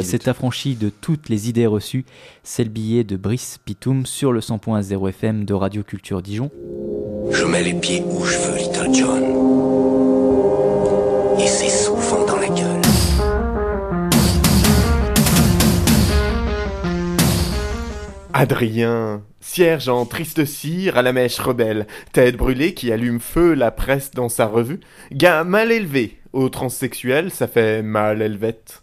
qui s'est affranchi de toutes les idées reçues. C'est le billet de Brice Pitoum sur le 100.0 FM de Radio Culture Dijon. Je mets les pieds où je veux, Little John. Et c'est souvent dans la gueule. Adrien, cierge en triste cire à la mèche rebelle, tête brûlée qui allume feu la presse dans sa revue, gars mal élevé, aux transsexuels ça fait mal élevette.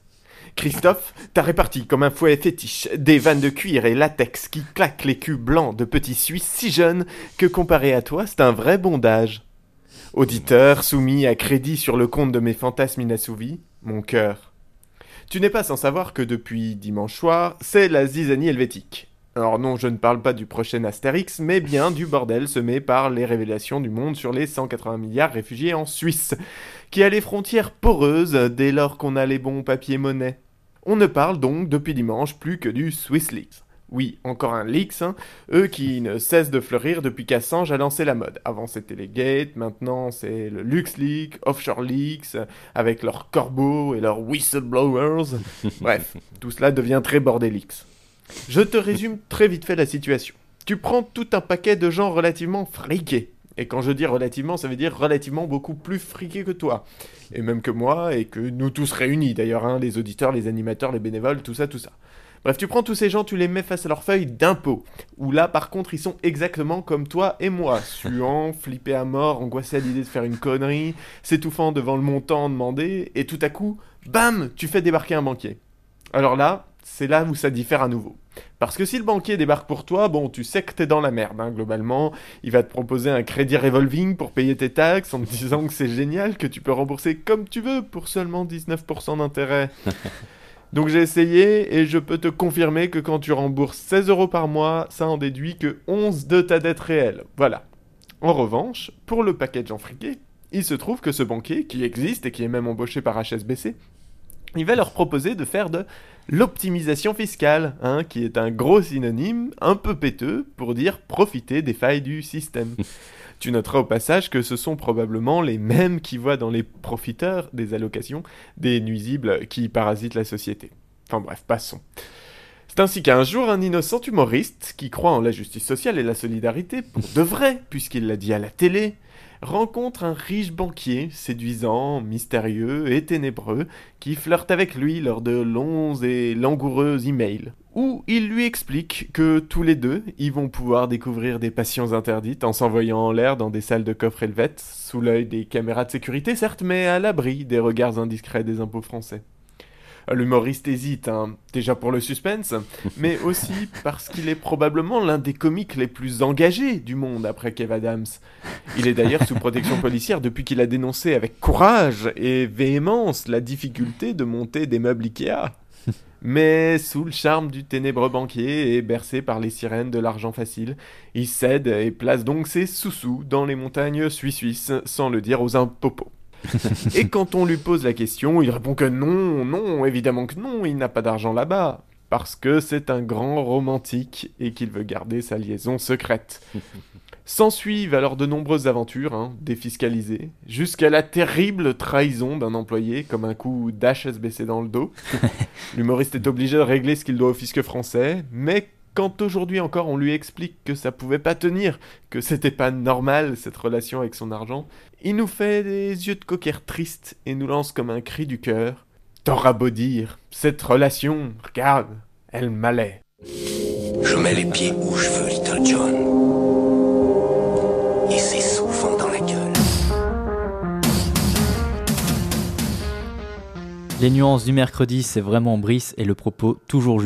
Christophe, t'as réparti comme un fouet fétiche des vannes de cuir et latex qui claquent les culs blancs de petits Suisses si jeunes que comparé à toi, c'est un vrai bondage. Auditeur soumis à crédit sur le compte de mes fantasmes inassouvis, mon cœur. Tu n'es pas sans savoir que depuis dimanche soir, c'est la zizanie helvétique. Alors non, je ne parle pas du prochain Astérix, mais bien du bordel semé par les révélations du monde sur les 180 milliards réfugiés en Suisse, qui a les frontières poreuses dès lors qu'on a les bons papiers monnaie. On ne parle donc depuis dimanche plus que du Swiss Leaks. Oui, encore un Leaks, hein. eux qui ne cessent de fleurir depuis qu'Assange a lancé la mode. Avant c'était les Gates, maintenant c'est le LuxLeaks, Offshore Leaks, avec leurs corbeaux et leurs whistleblowers. Bref, tout cela devient très bordélix. Je te résume très vite fait la situation. Tu prends tout un paquet de gens relativement friqués. Et quand je dis relativement, ça veut dire relativement beaucoup plus friqués que toi. Et même que moi, et que nous tous réunis d'ailleurs, hein, les auditeurs, les animateurs, les bénévoles, tout ça, tout ça. Bref, tu prends tous ces gens, tu les mets face à leur feuille d'impôt. Où là, par contre, ils sont exactement comme toi et moi. Suants, flippés à mort, angoissés à l'idée de faire une connerie, s'étouffant devant le montant demandé, et tout à coup, bam, tu fais débarquer un banquier. Alors là, c'est là où ça diffère à nouveau. Parce que si le banquier débarque pour toi, bon, tu sais que t'es dans la merde, hein, globalement. Il va te proposer un crédit revolving pour payer tes taxes en te disant que c'est génial, que tu peux rembourser comme tu veux pour seulement 19% d'intérêt. Donc j'ai essayé et je peux te confirmer que quand tu rembourses 16 euros par mois, ça en déduit que 11 de ta dette réelle. Voilà. En revanche, pour le package en friqué, il se trouve que ce banquier, qui existe et qui est même embauché par HSBC, il va leur proposer de faire de l'optimisation fiscale, hein, qui est un gros synonyme un peu péteux pour dire profiter des failles du système. tu noteras au passage que ce sont probablement les mêmes qui voient dans les profiteurs des allocations des nuisibles qui parasitent la société. Enfin bref, passons. C'est ainsi qu'un jour, un innocent humoriste, qui croit en la justice sociale et la solidarité, pour de vrai, puisqu'il l'a dit à la télé, rencontre un riche banquier, séduisant, mystérieux et ténébreux, qui flirte avec lui lors de longs et langoureux emails, où il lui explique que tous les deux, ils vont pouvoir découvrir des passions interdites en s'envoyant en l'air dans des salles de coffre helvètes, sous l'œil des caméras de sécurité certes, mais à l'abri des regards indiscrets des impôts français. L'humoriste hésite, hein, déjà pour le suspense, mais aussi parce qu'il est probablement l'un des comiques les plus engagés du monde après Kev Adams. Il est d'ailleurs sous protection policière depuis qu'il a dénoncé avec courage et véhémence la difficulté de monter des meubles Ikea. Mais sous le charme du ténébreux banquier et bercé par les sirènes de l'argent facile, il cède et place donc ses sous-sous dans les montagnes suisses sans le dire aux impopos et quand on lui pose la question, il répond que non, non, évidemment que non, il n'a pas d'argent là-bas. Parce que c'est un grand romantique et qu'il veut garder sa liaison secrète. S'ensuivent alors de nombreuses aventures, hein, défiscalisées, jusqu'à la terrible trahison d'un employé comme un coup d'HSBC dans le dos. L'humoriste est obligé de régler ce qu'il doit au fisc français, mais quand aujourd'hui encore on lui explique que ça pouvait pas tenir, que c'était pas normal cette relation avec son argent, il nous fait des yeux de coquère tristes et nous lance comme un cri du cœur. T'auras beau dire, cette relation, regarde, elle m'allait. Je mets les pieds où je veux, Little John. Et c'est souvent dans la gueule. Les nuances du mercredi, c'est vraiment Brice et le propos toujours juste.